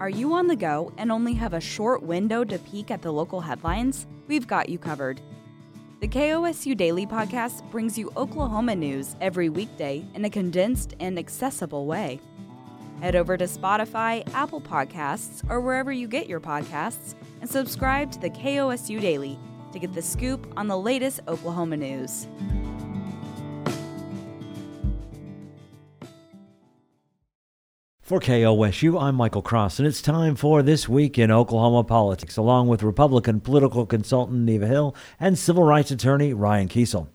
Are you on the go and only have a short window to peek at the local headlines? We've got you covered. The KOSU Daily Podcast brings you Oklahoma news every weekday in a condensed and accessible way. Head over to Spotify, Apple Podcasts, or wherever you get your podcasts and subscribe to the KOSU Daily to get the scoop on the latest Oklahoma news. For KOSU, I'm Michael Cross, and it's time for This Week in Oklahoma Politics, along with Republican political consultant Neva Hill and civil rights attorney Ryan Kiesel.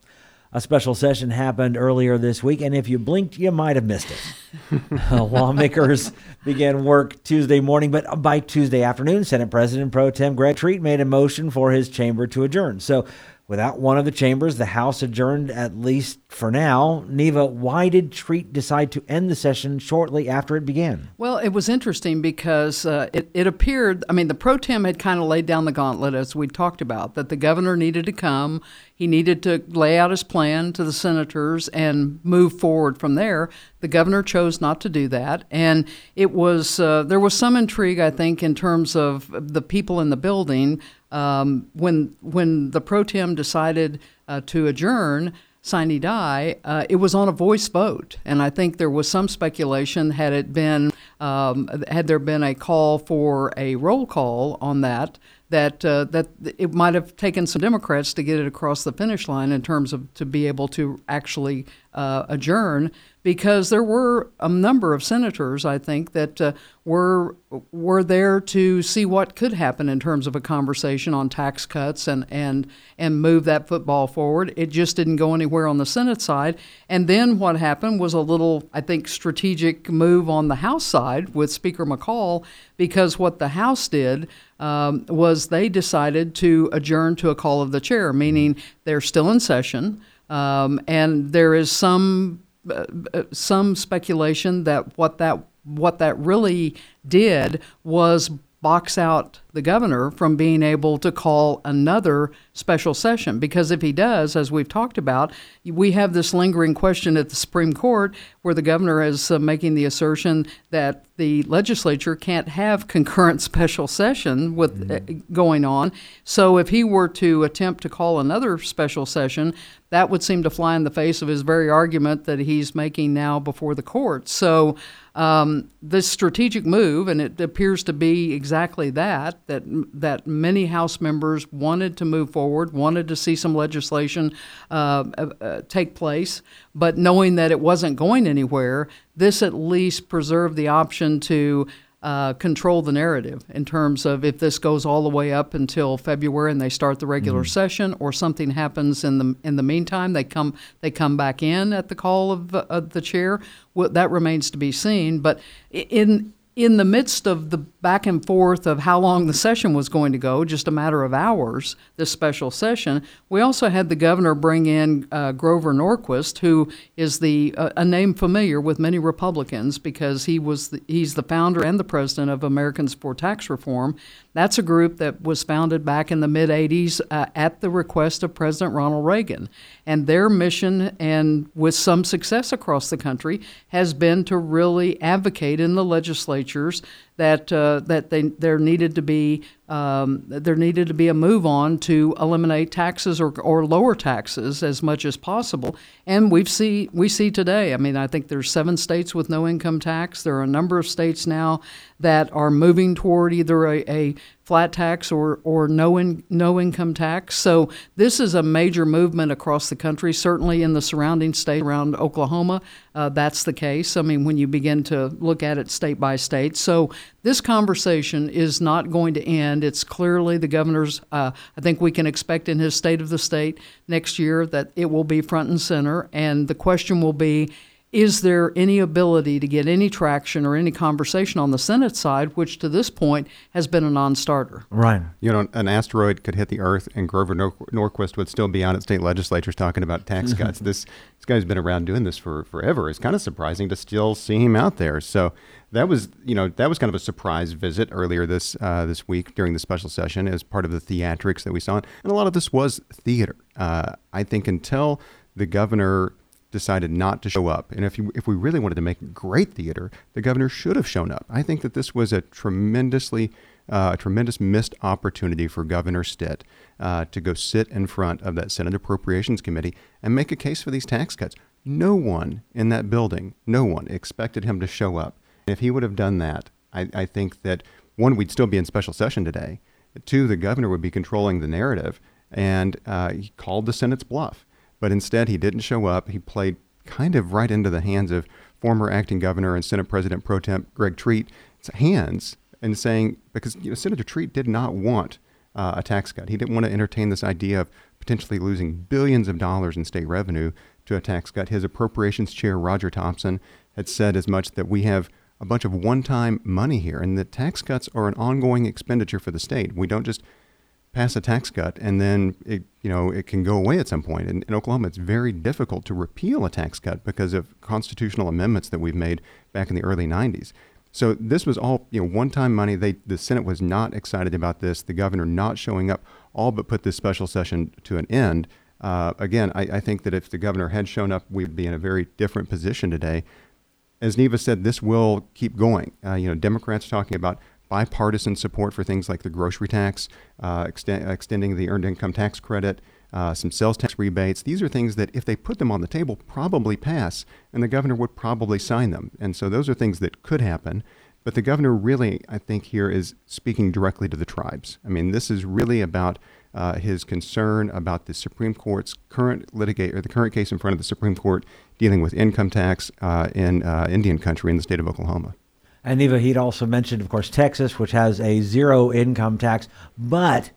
A special session happened earlier this week, and if you blinked, you might have missed it. Lawmakers began work Tuesday morning, but by Tuesday afternoon, Senate President Pro Tem Greg Treat made a motion for his chamber to adjourn. So Without one of the chambers, the House adjourned at least for now. Neva, why did Treat decide to end the session shortly after it began? Well, it was interesting because uh, it, it appeared, I mean, the pro tem had kind of laid down the gauntlet, as we talked about, that the governor needed to come. He needed to lay out his plan to the senators and move forward from there. The governor chose not to do that. And it was, uh, there was some intrigue, I think, in terms of the people in the building um, when when the pro tem decided uh, to adjourn sine die, uh, it was on a voice vote, and I think there was some speculation had it been um, had there been a call for a roll call on that that uh, that it might have taken some Democrats to get it across the finish line in terms of to be able to actually uh, adjourn because there were a number of senators, I think, that uh, were were there to see what could happen in terms of a conversation on tax cuts and and and move that football forward. It just didn't go anywhere on the Senate side. And then what happened was a little, I think, strategic move on the House side with Speaker McCall because what the House did um, was they decided to adjourn to a call of the chair, meaning they're still in session. Um, and there is some uh, uh, some speculation that what that what that really did was box out the governor from being able to call another special session. Because if he does, as we've talked about, we have this lingering question at the Supreme Court where the governor is uh, making the assertion that the legislature can't have concurrent special session with mm-hmm. uh, going on. So if he were to attempt to call another special session, that would seem to fly in the face of his very argument that he's making now before the court. So um, this strategic move, and it appears to be exactly that, that that many House members wanted to move forward, wanted to see some legislation uh, uh, take place, but knowing that it wasn't going anywhere, this at least preserved the option to uh, control the narrative in terms of if this goes all the way up until February and they start the regular mm-hmm. session, or something happens in the in the meantime, they come they come back in at the call of, of the chair. Well, that remains to be seen. But in in the midst of the back and forth of how long the session was going to go, just a matter of hours, this special session, we also had the governor bring in uh, Grover Norquist, who is the uh, a name familiar with many Republicans because he was the, he's the founder and the president of Americans for Tax Reform. That's a group that was founded back in the mid 80s uh, at the request of President Ronald Reagan. And their mission, and with some success across the country, has been to really advocate in the legislatures that uh, that they, there needed to be um, there needed to be a move on to eliminate taxes or, or lower taxes as much as possible. And we see we see today. I mean, I think there's seven states with no income tax. There are a number of states now that are moving toward either a, a flat tax or, or no, in, no income tax. So this is a major movement across the country, certainly in the surrounding state around Oklahoma. Uh, that's the case. I mean, when you begin to look at it state by state. So this conversation is not going to end. It's clearly the governor's, uh, I think we can expect in his State of the State next year that it will be front and center. And the question will be, is there any ability to get any traction or any conversation on the Senate side, which to this point has been a non starter? Right. You know, an asteroid could hit the Earth and Grover Nor- Norquist would still be out at state legislatures talking about tax mm-hmm. cuts. This, this guy's been around doing this for forever. It's kind of surprising to still see him out there. So that was, you know, that was kind of a surprise visit earlier this uh, this week during the special session as part of the theatrics that we saw. And a lot of this was theater. Uh, I think until the governor decided not to show up. And if you, if we really wanted to make great theater, the governor should have shown up. I think that this was a tremendously uh, a tremendous missed opportunity for Governor Stitt uh, to go sit in front of that Senate Appropriations Committee and make a case for these tax cuts. No one in that building, no one expected him to show up. And If he would have done that, I, I think that one, we'd still be in special session today. Two, the governor would be controlling the narrative, and uh, he called the Senate's bluff. But instead, he didn't show up. He played kind of right into the hands of former acting governor and Senate President pro tem Greg Treat's hands and saying, because you know, Senator Treat did not want uh, a tax cut. He didn't want to entertain this idea of potentially losing billions of dollars in state revenue to a tax cut. His appropriations chair, Roger Thompson, had said as much that we have a bunch of one time money here, and that tax cuts are an ongoing expenditure for the state. We don't just pass a tax cut and then it, you know, it can go away at some point. In, in Oklahoma, it's very difficult to repeal a tax cut because of constitutional amendments that we've made back in the early 90s. So this was all you know one-time money. They the Senate was not excited about this. The governor not showing up all but put this special session to an end. Uh, again, I, I, think that if the governor had shown up, we'd be in a very different position today. As Neva said, this will keep going. Uh, you know, Democrats talking about bipartisan support for things like the grocery tax, uh, extend, extending the earned income tax credit, uh, some sales tax rebates. These are things that, if they put them on the table, probably pass, and the governor would probably sign them. And so those are things that could happen. But the governor really, I think, here is speaking directly to the tribes. I mean, this is really about uh, his concern about the Supreme Court's current litigate or the current case in front of the Supreme Court dealing with income tax uh, in uh, Indian country in the state of Oklahoma. And Neva, he'd also mentioned, of course, Texas, which has a zero income tax, but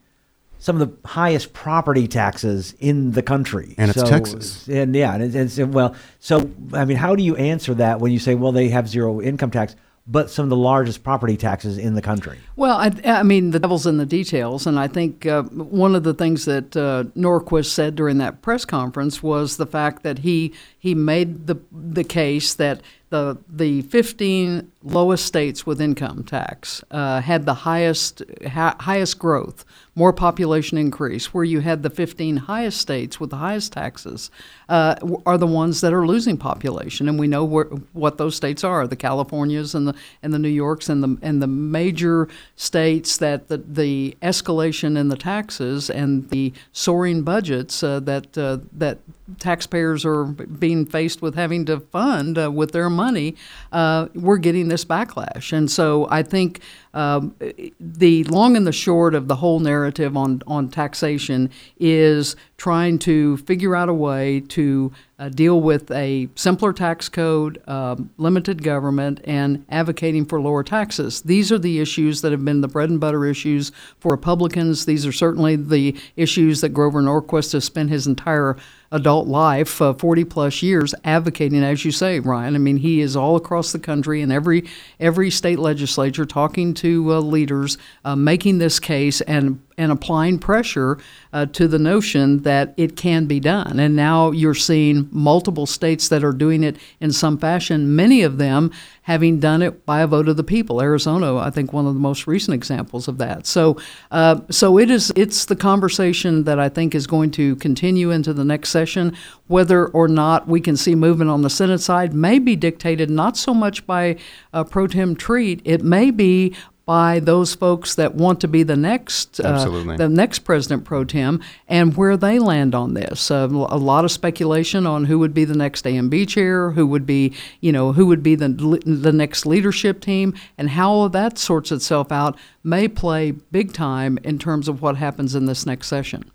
some of the highest property taxes in the country. And it's Texas. And yeah, and it's, it's, well, so I mean, how do you answer that when you say, well, they have zero income tax? but some of the largest property taxes in the country. Well, I, I mean, the devil's in the details, and I think uh, one of the things that uh, Norquist said during that press conference was the fact that he he made the the case that the the 15 lowest states with income tax uh, had the highest ha- highest growth, more population increase. Where you had the 15 highest states with the highest taxes uh, are the ones that are losing population, and we know where, what those states are: the Californias and the and the New Yorks and the and the major states that the the escalation in the taxes and the soaring budgets uh, that uh, that taxpayers are being faced with having to fund uh, with their money, uh, we're getting this backlash. And so I think um, the long and the short of the whole narrative on, on taxation is trying to figure out a way to uh, deal with a simpler tax code, um, limited government, and advocating for lower taxes. These are the issues that have been the bread and butter issues for Republicans. These are certainly the issues that Grover Norquist has spent his entire adult life, uh, 40 plus years, advocating, as you say, Ryan. I mean, he is all across the country in every every state legislature, talking to uh, leaders, uh, making this case, and and applying pressure uh, to the notion that it can be done. And now you're seeing multiple states that are doing it in some fashion, many of them having done it by a vote of the people. Arizona, I think, one of the most recent examples of that. So, uh, so it is. It's the conversation that I think is going to continue into the next session. Whether or not we can see movement on the Senate side may be dictated not so much by uh, pro tem Treat. It may be by those folks that want to be the next uh, the next president pro tem and where they land on this. Uh, a lot of speculation on who would be the next A&B chair, who would be you know who would be the the next leadership team, and how all that sorts itself out may play big time in terms of what happens in this next session.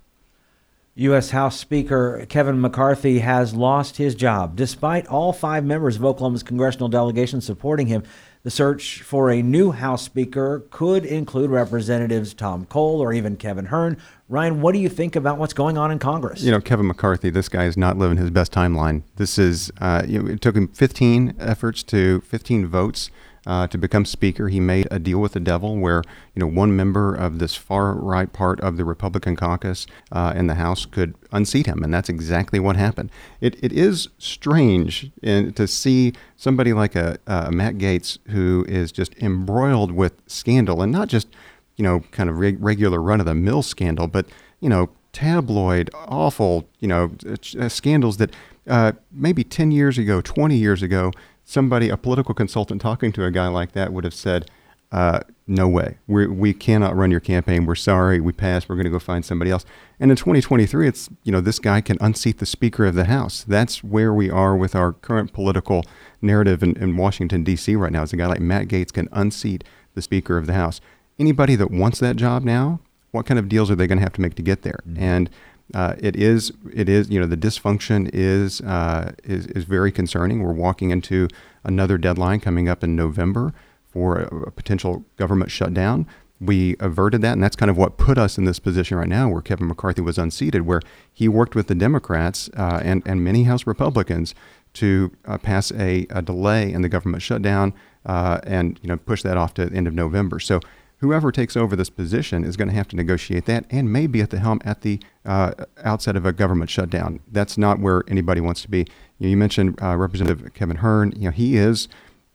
U.S. House Speaker Kevin McCarthy has lost his job. Despite all five members of Oklahoma's congressional delegation supporting him, the search for a new House Speaker could include Representatives Tom Cole or even Kevin Hern. Ryan, what do you think about what's going on in Congress? You know, Kevin McCarthy, this guy is not living his best timeline. This is, uh, you know, it took him 15 efforts to 15 votes uh, to become Speaker. He made a deal with the devil where you know one member of this far right part of the Republican caucus uh, in the House could unseat him, and that's exactly what happened. It, it is strange in, to see somebody like a, a Matt Gaetz who is just embroiled with scandal, and not just you know kind of reg- regular run of the mill scandal, but you know tabloid, awful, you know, uh, scandals that uh, maybe 10 years ago, 20 years ago, somebody, a political consultant talking to a guy like that would have said, uh, no way. we we cannot run your campaign. We're sorry. We passed. We're going to go find somebody else. And in 2023, it's, you know, this guy can unseat the Speaker of the House. That's where we are with our current political narrative in, in Washington, D.C. right now. Is a guy like Matt Gaetz can unseat the Speaker of the House. Anybody that wants that job now, what kind of deals are they going to have to make to get there? Mm-hmm. And uh, it is, it is, you know, the dysfunction is, uh, is, is very concerning. We're walking into another deadline coming up in November for a, a potential government shutdown. We averted that, and that's kind of what put us in this position right now, where Kevin McCarthy was unseated, where he worked with the Democrats uh, and and many House Republicans to uh, pass a, a, delay in the government shutdown uh, and you know push that off to the end of November. So whoever takes over this position is going to have to negotiate that and may be at the helm at the uh, outset of a government shutdown. That's not where anybody wants to be. You, mentioned uh, Representative Kevin Hern. You know, he is,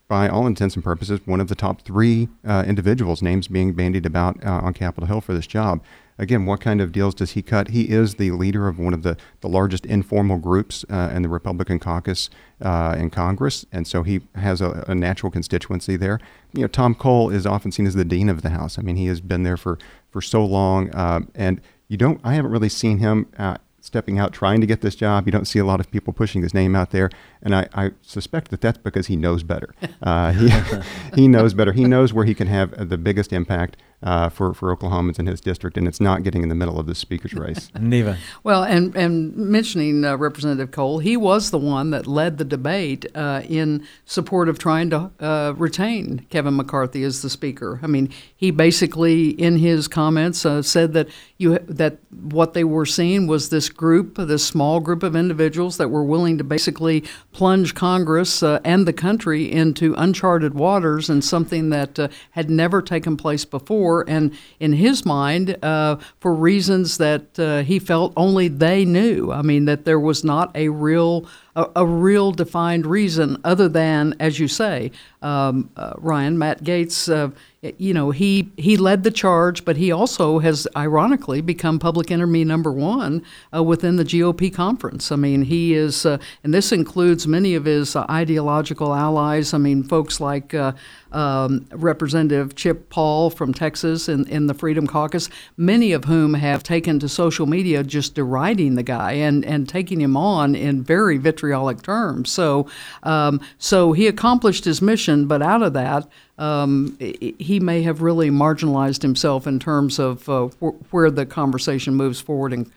by all intents and purposes, one of the top three uh, individuals, names being bandied about uh, on Capitol Hill for this job again, what kind of deals does he cut? He is the leader of one of the, the largest informal groups uh, in the Republican caucus uh, in Congress, and so he has a, a, natural constituency there. You know, Tom Cole is often seen as the dean of the House. I mean, he has been there for, for so long, uh, and you don't. I haven't really seen him uh, stepping out trying to get this job. You don't see a lot of people pushing his name out there, and I, I suspect that that's because he knows better. Uh, he, he knows better. He knows where he can have the biggest impact uh, for for Oklahomans in his district, and it's not getting in the middle of the speaker's race. Neva. Well, and and mentioning uh, Representative Cole, he was the one that led the debate uh, in support of trying to uh, retain Kevin McCarthy as the speaker. I mean, he basically in his comments uh, said that you that what they were seeing was this group, this small group of individuals that were willing to basically plunge Congress uh, and the country into uncharted waters and something that had never taken place before and in his mind, uh, for reasons that uh, he felt only they knew. I mean, that there was not a real a, a real defined reason other than, as you say, um, uh, Ryan, Matt Gaetz uh, you know, he, he led the charge, but he also has ironically become public enemy number one uh, within the GOP conference. I mean, he is, uh, and this includes many of his uh, ideological allies. I mean, folks like uh, um, Representative Chip Paul from Texas in, in the Freedom Caucus, many of whom have taken to social media just deriding the guy and, and taking him on in very vitriolic terms. So, um, so he accomplished his mission, but out of that, um, he may have really marginalized himself in terms of uh, wh- where the conversation moves forward. And,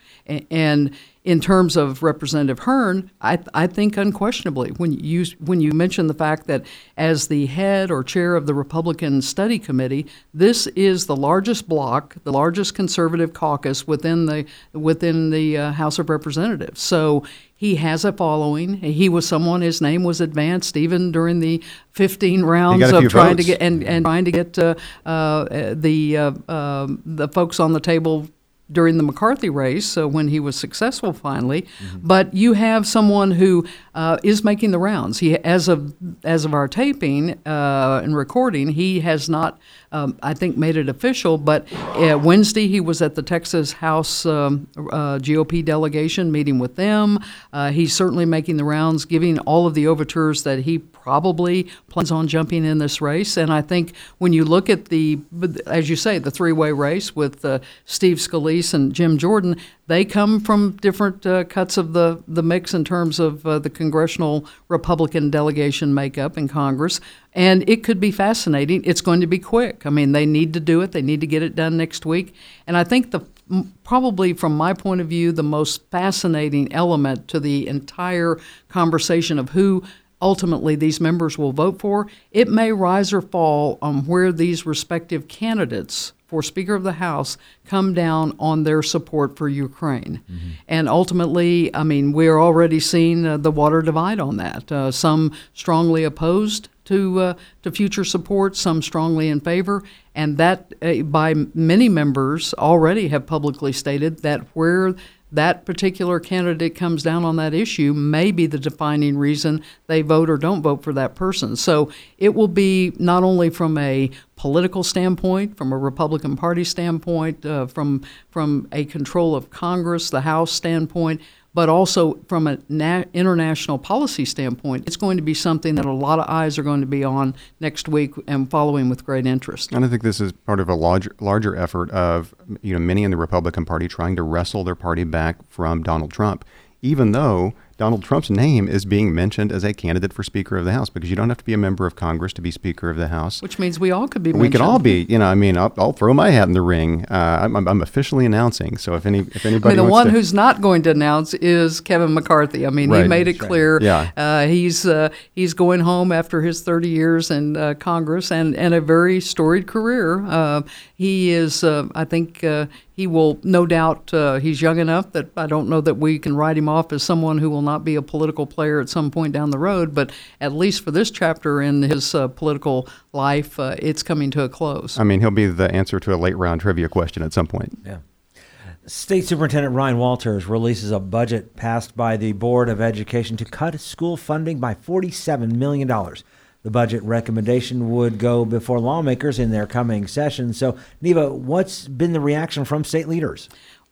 and in terms of Representative Hern, I, I think unquestionably, when you when you mention the fact that as the head or chair of the Republican Study Committee, this is the largest bloc, the largest conservative caucus within the within the uh, House of Representatives. So he has a following. He was someone. His name was advanced even during the 15 rounds of trying votes. to get and, and trying to get uh, uh, the uh, um, the folks on the table during the McCarthy race uh, when he was successful finally. Mm-hmm. But you have someone who uh, is making the rounds. He, as of as of our taping uh, and recording, he has not, um, I think, made it official. But uh, Wednesday he was at the Texas House um, uh, GOP delegation meeting with them. Uh, he's certainly making the rounds, giving all of the overtures that he probably plans on jumping in this race. And I think when you look at the, as you say, the three-way race with Steve Scalise and Jim Jordan, they come from different uh, cuts of the, the mix in terms of uh, the congressional Republican delegation makeup in Congress. And it could be fascinating. It's going to be quick. I mean, they need to do it, they need to get it done next week. And I think the probably from my point of view, the most fascinating element to the entire conversation of who ultimately these members will vote for, it may rise or fall on where these respective candidates for Speaker of the House come down on their support for Ukraine. Mm-hmm. And ultimately, I mean, we're already seeing uh, the water divide on that. Uh, some strongly opposed to uh, to future support, some strongly in favor, and that uh, by many members already have publicly stated that where that particular candidate comes down on that issue may be the defining reason they vote or don't vote for that person. So it will be not only from a political standpoint, from a Republican Party standpoint, uh, from from a control of Congress, the House standpoint, but also from an na- international policy standpoint, it's going to be something that a lot of eyes are going to be on next week and following with great interest. And I think this is part of a larger, larger effort of you know many in the Republican Party trying to wrestle their party back from Donald Trump, even though Donald Trump's name is being mentioned as a candidate for Speaker of the House because you don't have to be a member of Congress to be Speaker of the House. Which means we all could be. We mentioned. could all be. You know, I mean, I'll, I'll throw my hat in the ring. Uh, I'm, I'm, officially announcing. So if any, if anybody, I mean, the one to, who's not going to announce is Kevin McCarthy. I mean, right. he made it That's clear. Right. Yeah. Uh, he's uh, he's going home after his 30 years in uh, Congress and and a very storied career. Uh, he is, uh, I think, uh, he will no doubt. he's young enough that I don't know that we can write him off as someone who will not be a political player at some point down the road, but at least for this chapter in his uh, political life, uh, it's coming to a close. I mean, he'll be the answer to a late round trivia question at some point. Yeah. State Superintendent Ryan Walters releases a budget passed by the Board of Education to cut school funding by $47 million. The budget recommendation would go before lawmakers in their coming session. So, Neva, what's been the reaction from state leaders?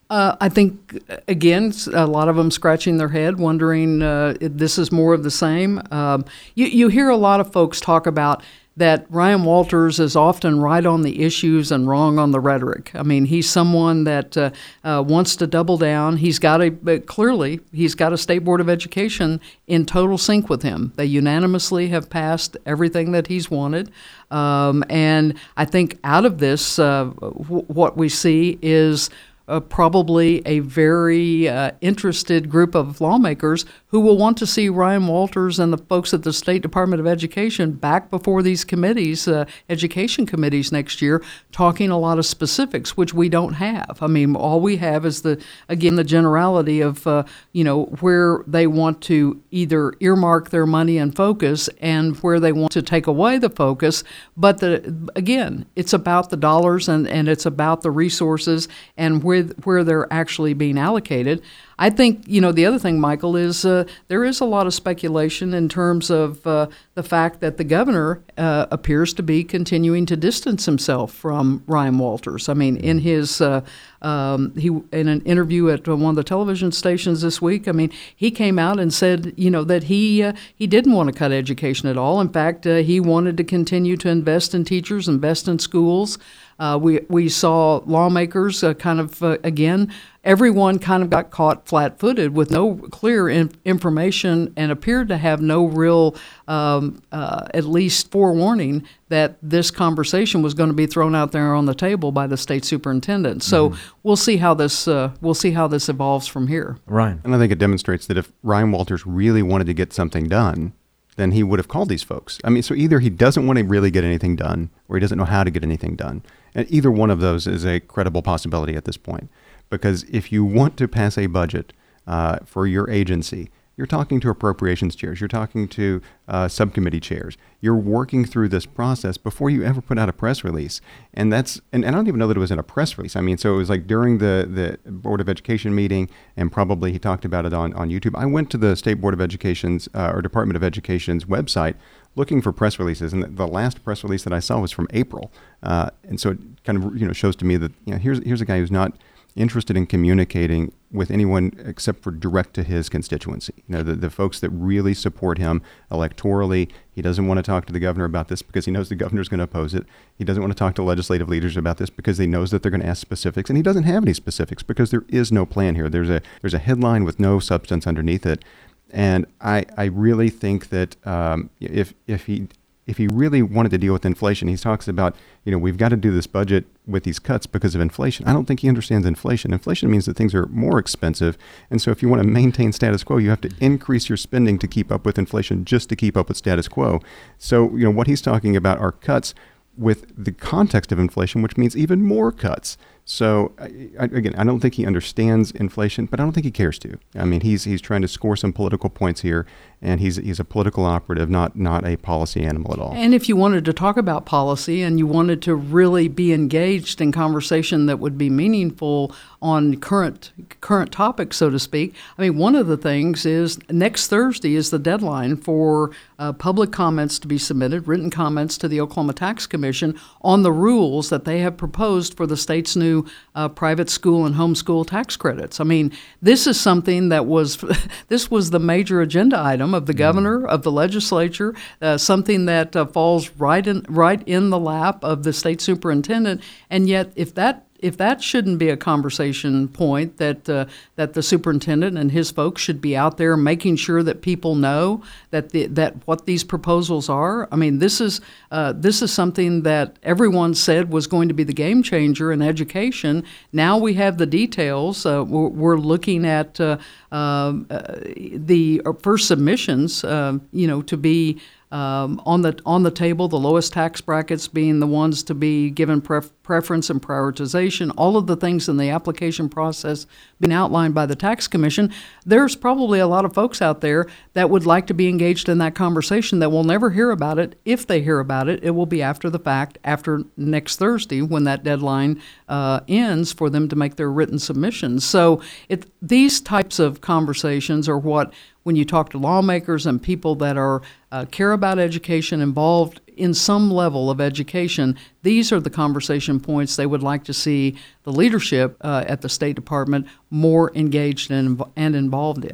Uh, I think, again, a lot of them scratching their head, wondering uh, if this is more of the same. Um, you, you hear a lot of folks talk about that Ryan Walters is often right on the issues and wrong on the rhetoric. I mean, he's someone that uh, uh, wants to double down. He's got a clearly he's got a state board of education in total sync with him. They unanimously have passed everything that he's wanted, um, and I think out of this, uh, w- what we see is uh, probably a very uh, interested group of lawmakers who will want to see Ryan Walters and the folks at the State Department of Education back before these committees, uh, education committees next year, talking a lot of specifics, which we don't have. I mean, all we have is the again the generality of uh, you know where they want to either earmark their money and focus, and where they want to take away the focus. But the again, it's about the dollars and and it's about the resources and where where they're actually being allocated. I think you know the other thing, Michael, is uh, there is a lot of speculation in terms of uh, the fact that the governor uh, appears to be continuing to distance himself from Ryan Walters. I mean, in his uh, um, he in an interview at one of the television stations this week, I mean, he came out and said you know that he uh, he didn't want to cut education at all. In fact, uh, he wanted to continue to invest in teachers, invest in schools. Uh, we we saw lawmakers uh, kind of uh, again. Everyone kind of got caught flat-footed with no clear in- information and appeared to have no real, um, uh, at least forewarning that this conversation was going to be thrown out there on the table by the state superintendent. So mm-hmm. we'll see how this uh, we'll see how this evolves from here. Ryan, and I think it demonstrates that if Ryan Walters really wanted to get something done, then he would have called these folks. I mean, so either he doesn't want to really get anything done, or he doesn't know how to get anything done. And either one of those is a credible possibility at this point. Because if you want to pass a budget uh, for your agency, you're talking to appropriations chairs, you're talking to uh, subcommittee chairs, you're working through this process before you ever put out a press release. And that's, and, and I don't even know that it was in a press release. I mean, so it was like during the, the Board of Education meeting, and probably he talked about it on, on YouTube. I went to the State Board of Education's uh, or Department of Education's website looking for press releases, and the last press release that I saw was from April. Uh, and so it kind of you know shows to me that you know here's here's a guy who's not interested in communicating with anyone except for direct to his constituency. You know, the, the folks that really support him electorally. He doesn't want to talk to the governor about this because he knows the governor is going to oppose it. He doesn't want to talk to legislative leaders about this because he knows that they're going to ask specifics, and he doesn't have any specifics because there is no plan here. There's a there's a headline with no substance underneath it. And I, I really think that um, if if he if he really wanted to deal with inflation, he talks about you know we've got to do this budget with these cuts because of inflation. I don't think he understands inflation. Inflation means that things are more expensive, and so if you want to maintain status quo, you have to increase your spending to keep up with inflation, just to keep up with status quo. So you know what he's talking about are cuts with the context of inflation, which means even more cuts. So I, again, I don't think he understands inflation, but I don't think he cares to. I mean, he's he's trying to score some political points here, and he's he's a political operative, not not a policy animal at all. And if you wanted to talk about policy and you wanted to really be engaged in conversation that would be meaningful on current current topics, so to speak. I mean, one of the things is next Thursday is the deadline for uh, public comments to be submitted, written comments to the Oklahoma Tax Commission on the rules that they have proposed for the state's new uh, private school and homeschool tax credits. I mean, this is something that was this was the major agenda item of the governor of the legislature, uh, something that uh, falls right in right in the lap of the state superintendent, and yet if that if that shouldn't be a conversation point that uh, that the superintendent and his folks should be out there making sure that people know that the, that what these proposals are. I mean, this is uh, this is something that everyone said was going to be the game changer in education. Now we have the details. Uh, we're, we're, looking at uh, um, uh, the first submissions, uh, you know, to be um, on the on the table, the lowest tax brackets being the ones to be given pref- preference and prioritization. All of the things in the application process being outlined by the tax commission. There's probably a lot of folks out there that would like to be engaged in that conversation that will never hear about it. If they hear about it, it will be after the fact, after next Thursday when that deadline uh, ends for them to make their written submissions. So it, these types of conversations are what when you talk to lawmakers and people that are uh, care about education, involved in some level of education, these are the conversation points they would like to see the leadership uh, at the State Department more engaged and, and involved in.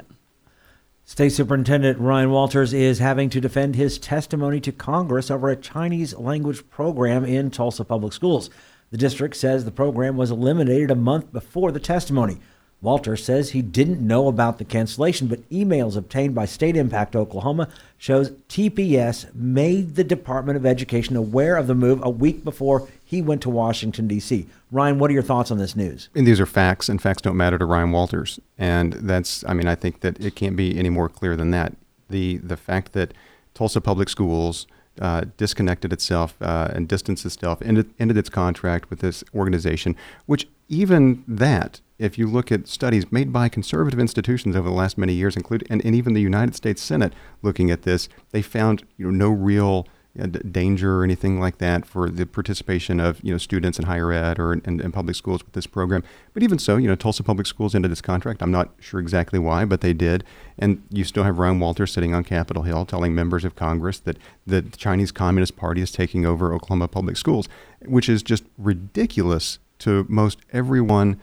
State Superintendent Ryan Walters is having to defend his testimony to Congress over a Chinese language program in Tulsa Public Schools. The district says the program was eliminated a month before the testimony. Walters says he didn't know about the cancellation, but emails obtained by State Impact Oklahoma shows TPS made the Department of Education aware of the move a week before he went to Washington D.C. Ryan, what are your thoughts on this news? And these are facts, and facts don't matter to Ryan Walters, and that's I mean I think that it can't be any more clear than that. The the fact that Tulsa Public Schools uh, disconnected itself uh, and distanced itself, ended, ended its contract with this organization, which even that if you look at studies made by conservative institutions over the last many years, including and, and even the United States Senate looking at this, they found you know no real uh, danger or anything like that for the participation of you know students in higher ed or in, in, public schools with this program. But even so, you know Tulsa Public Schools ended this contract. I'm not sure exactly why, but they did. And you still have Ryan Walters sitting on Capitol Hill telling members of Congress that the Chinese Communist Party is taking over Oklahoma public schools, which is just ridiculous to most everyone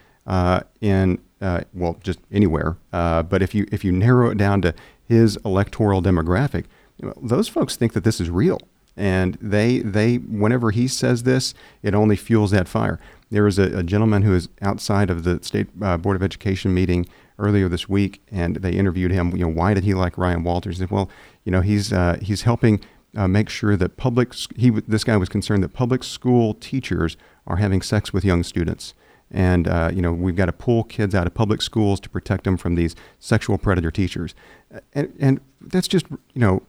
in uh, well, just anywhere. Uh, but if you if you narrow it down to his electoral demographic, you know, those folks think that this is real, and they they whenever he says this, it only fuels that fire. There was a, a gentleman who was outside of the state uh, board of education meeting earlier this week, and they interviewed him. You know, why did he like Ryan Walters? He said, well, you know, he's uh, he's helping. Uh, make sure that public he this guy was concerned that public school teachers are having sex with young students and uh, you know we've got to pull kids out of public schools to protect them from these sexual predator teachers, and and that's just you know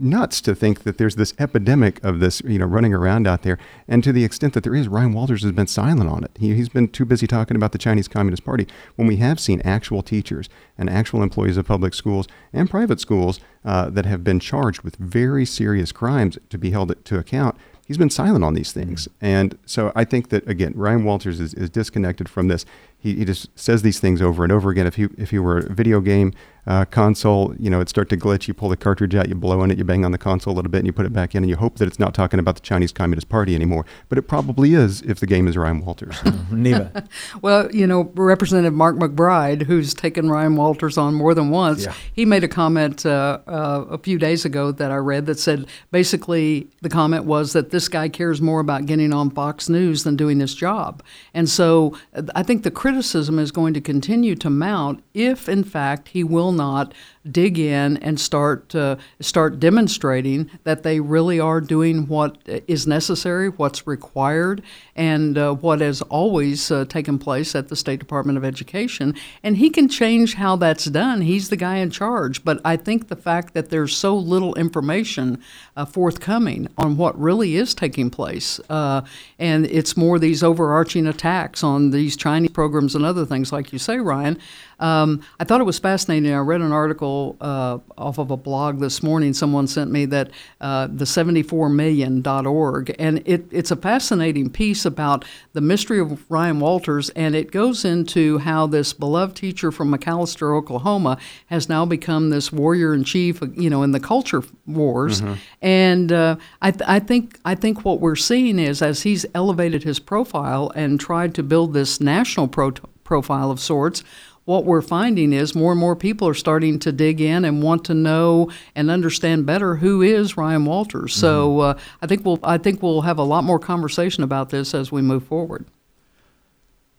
nuts to think that there's this epidemic of this you know running around out there, and to the extent that there is, Ryan Walters has been silent on it. He, he's been too busy talking about the Chinese Communist Party. When we have seen actual teachers and actual employees of public schools and private schools uh, that have been charged with very serious crimes to be held to account he's been silent on these things. And so I think that, again, Ryan Walters is, is disconnected from this. He, he just says these things over and over again. If he, if he were a video game uh, console, you know, it'd start to glitch. You pull the cartridge out, you blow in it, you bang on the console a little bit, and you put it back in, and you hope that it's not talking about the Chinese Communist Party anymore. But it probably is if the game is Ryan Walters. Neva. well, you know, Representative Mark McBride, who's taken Ryan Walters on more than once, yeah. he made a comment uh, uh, a few days ago that I read that said basically the comment was that this guy cares more about getting on Fox News than doing this job. And so I think the criticism is going to continue to mount if, in fact, he will not dig in and start uh, start demonstrating that they really are doing what is necessary, what's required, and uh, what has always uh, taken place at the State Department of Education. And he can change how that's done. He's the guy in charge. But I think the fact that there's so little information uh, forthcoming on what really is taking place, uh, and it's more these overarching attacks on these Chinese programs programs and other things, like you say, Ryan. Um, I thought it was fascinating. I read an article uh, off of a blog this morning. Someone sent me that uh, the 74million.org, and it, it's a fascinating piece about the mystery of Ryan Walters, and it goes into how this beloved teacher from McAlester, Oklahoma, has now become this warrior in chief, you know, in the culture wars. Mm-hmm. And uh, I, th- I think I think what we're seeing is as he's elevated his profile and tried to build this national pro- profile of sorts what we're finding is more and more people are starting to dig in and want to know and understand better who is Ryan Walters. Mm-hmm. So uh, I think we'll I think we'll have a lot more conversation about this as we move forward.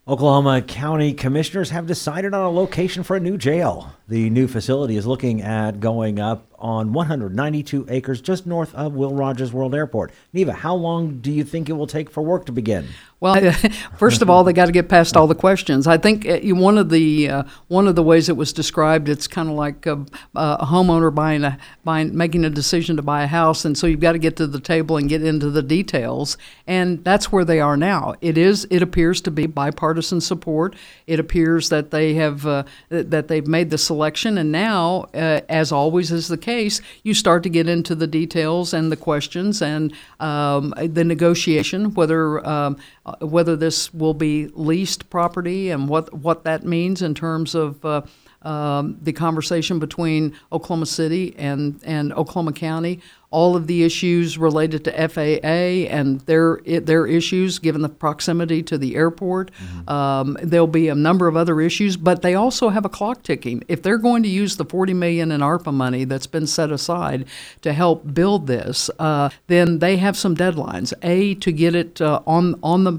Oklahoma County Commissioners have decided on a location for a new jail. The new facility is looking at going up on 192 acres just north of Will Rogers World Airport. Neva, how long do you think it will take for work to begin? Well, first of all, they got to get past all the questions. I think uh, one of the uh, one of the ways it was described, it's kind of like a, a, homeowner buying a buying making a decision to buy a house, and so you've got to get to the table and get into the details, and that's where they are now. It is. It appears to be bipartisan support. It appears that they have uh, that they've made the selection, and now, uh, as always is the case case, you start to get into the details and the questions and um, the negotiation, whether um, whether this will be leased property and what what that means in terms of. Uh, um, the conversation between Oklahoma City and, and Oklahoma County all of the issues related to FAA and their their issues, given the proximity to the airport. Mm-hmm. Um, there'll be a number of other issues, but they also have a clock ticking. If they're going to use the 40 million in ARPA money that's been set aside to help build this, uh, then they have some deadlines. A to get it uh, on on the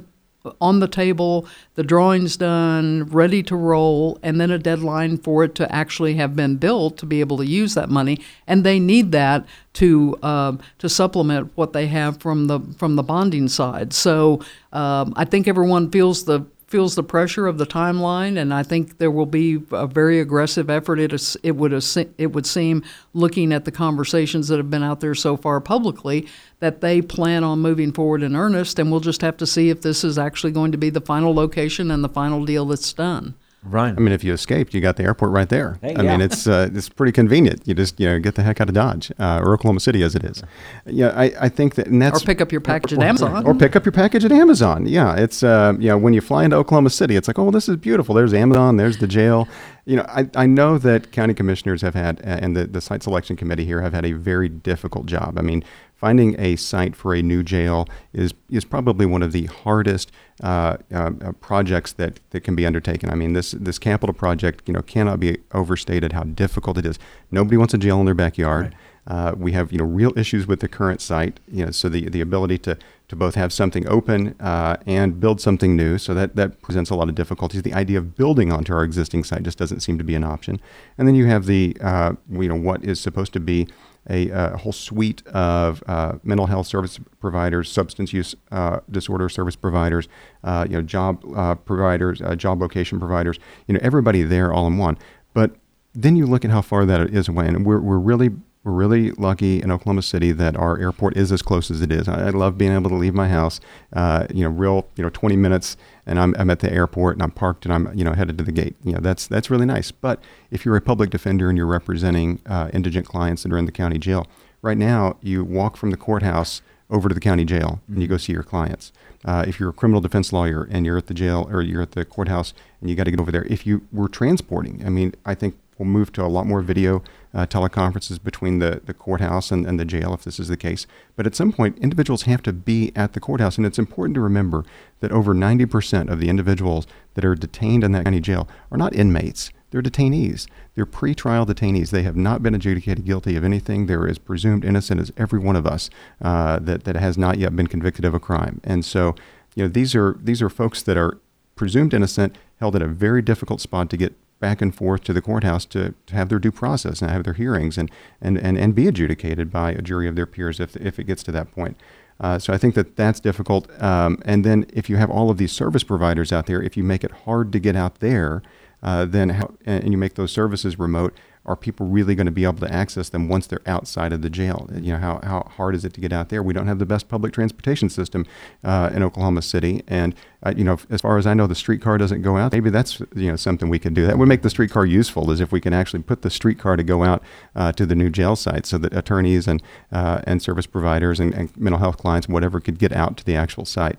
on the table, the drawings done, ready to roll, and then a deadline for it to actually have been built to be able to use that money. And they need that to uh, to supplement what they have from the from the bonding side. So um, I think everyone feels the feels the pressure of the timeline, and I think there will be a very aggressive effort. It, it would it would seem, looking at the conversations that have been out there so far publicly, that they plan on moving forward in earnest, and we'll just have to see if this is actually going to be the final location and the final deal that's done. Right. I mean, if you escaped, you got the airport right there. Hey, I yeah. mean, it's uh, it's pretty convenient. You just you know get the heck out of Dodge uh, or Oklahoma City as it is. Yeah, I, I think that and that's or pick up your package or, at Amazon or pick up your package at Amazon. Yeah, it's uh, you know when you fly into Oklahoma City, it's like oh this is beautiful. There's Amazon. There's the jail. You know, I, I know that county commissioners have had and the, the site selection committee here have had a very difficult job. I mean, finding a site for a new jail is is probably one of the hardest uh, uh, projects that, that can be undertaken. I mean, this this capital project, you know, cannot be overstated how difficult it is. Nobody wants a jail in their backyard. Right. Uh, we have you know real issues with the current site. You know, so the, the ability to to both have something open uh, and build something new. So that that presents a lot of difficulties. The idea of building onto our existing site just doesn't seem to be an option. And then you have the uh, you know what is supposed to be a, a whole suite of uh, mental health service providers, substance use uh, disorder service providers, uh, you know, job uh, providers, uh, job location providers. You know, everybody there all in one. But then you look at how far that is away, and we're we're really we're really lucky in Oklahoma City that our airport is as close as it is. I, I love being able to leave my house, uh, you know, real, you know, 20 minutes, and I'm, I'm at the airport and I'm parked and I'm, you know, headed to the gate. You know, that's that's really nice. But if you're a public defender and you're representing uh, indigent clients that are in the county jail, right now you walk from the courthouse over to the county jail mm-hmm. and you go see your clients. Uh, if you're a criminal defense lawyer and you're at the jail or you're at the courthouse and you got to get over there, if you were transporting, I mean, I think we'll move to a lot more video uh, teleconferences between the, the courthouse and, and the jail if this is the case. But at some point, individuals have to be at the courthouse. And it's important to remember that over 90% of the individuals that are detained in that county jail are not inmates. They're detainees. They're pretrial detainees. They have not been adjudicated guilty of anything. They're as presumed innocent as every one of us uh, that, that has not yet been convicted of a crime. And so, you know, these are these are folks that are presumed innocent, held in a very difficult spot to get back and forth to the courthouse to, to have their due process and have their hearings and, and, and, and be adjudicated by a jury of their peers if, if it gets to that point. Uh, so I think that that's difficult. Um, and then if you have all of these service providers out there, if you make it hard to get out there, uh, then how, and you make those services remote, are people really going to be able to access them once they're outside of the jail? You know, how, how hard is it to get out there? We don't have the best public transportation system uh, in Oklahoma City, and uh, you know, as far as I know, the streetcar doesn't go out. Maybe that's you know something we could do. That would make the streetcar useful, is if we can actually put the streetcar to go out uh, to the new jail site, so that attorneys and uh, and service providers and, and mental health clients, whatever, could get out to the actual site.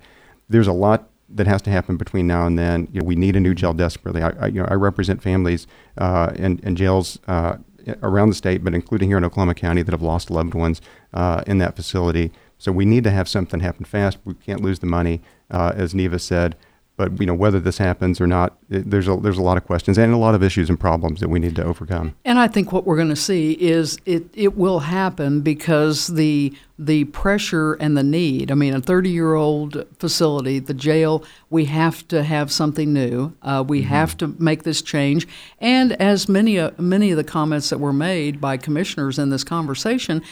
There's a lot that has to happen between now and then. You know, we need a new jail desperately. I, I you know, I represent families uh, in, in jails uh, around the state, but including here in Oklahoma County, that have lost loved ones uh, in that facility. So we need to have something happen fast. We can't lose the money, uh, as Neva said. But you know whether this happens or not, it, there's a there's a lot of questions and a lot of issues and problems that we need to overcome. And I think what we're going to see is it it will happen because the the pressure and the need. I mean, a 30 year old facility, the jail, we have to have something new. Uh, we mm-hmm. have to make this change. And as many, uh, many of the comments that were made by commissioners in this conversation,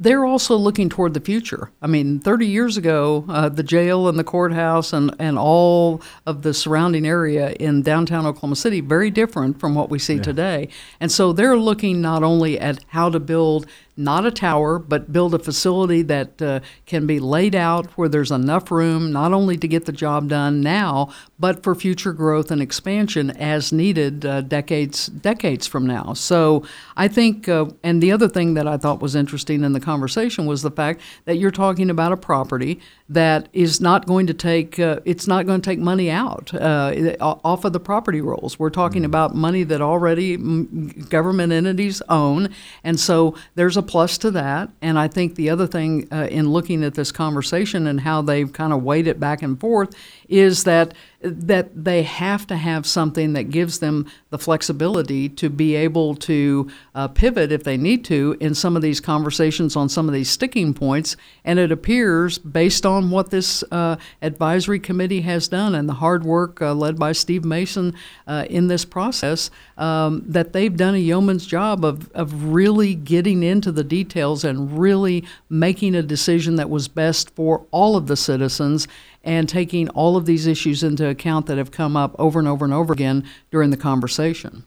they're also looking toward the future. I mean, 30 years ago, uh, the jail and the courthouse and, and all of the surrounding area in downtown Oklahoma City, very different from what we see yeah. today. And so they're looking not only at how to build not a tower, but build a facility that uh, can be laid out where there's enough room not only to get the job done now, but for future growth and expansion as needed uh, decades decades from now. So I think, uh, and the other thing that I thought was interesting in the conversation was the fact that you're talking about a property that is not going to take uh, it's not going to take money out uh, off of the property rolls. We're talking mm-hmm. about money that already government entities own, and so there's a plus to that. And I think the other thing uh, in looking at this conversation and how they've kind of weighed it back and forth is that that they have to have something that gives them the flexibility to be able to uh, pivot if they need to in some of these conversations on some of these sticking points. And it appears, based on what this uh, advisory committee has done and the hard work uh, led by Steve Mason uh, in this process, um, that they've done a yeoman's job of, of really getting into the details and really making a decision that was best for all of the citizens and taking all of these issues into account that have come up over and over and over again during the conversation.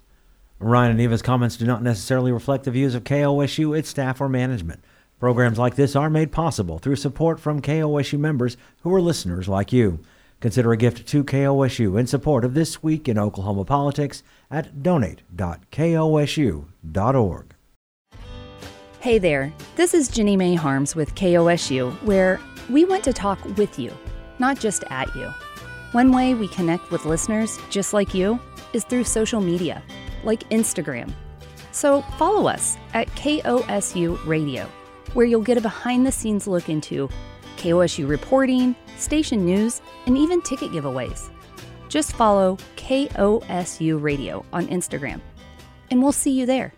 Ryan and Neva's comments do not necessarily reflect the views of KOSU, its staff, or management. Programs like this are made possible through support from KOSU members who are listeners like you. Consider a gift to KOSU in support of This Week in Oklahoma Politics at donate.kosu.org. Hey there, this is Jenny May Harms with KOSU, where we want to talk with you not just at you. One way we connect with listeners just like you is through social media, like Instagram. So follow us at KOSU Radio, where you'll get a behind the scenes look into KOSU reporting, station news, and even ticket giveaways. Just follow KOSU Radio on Instagram, and we'll see you there.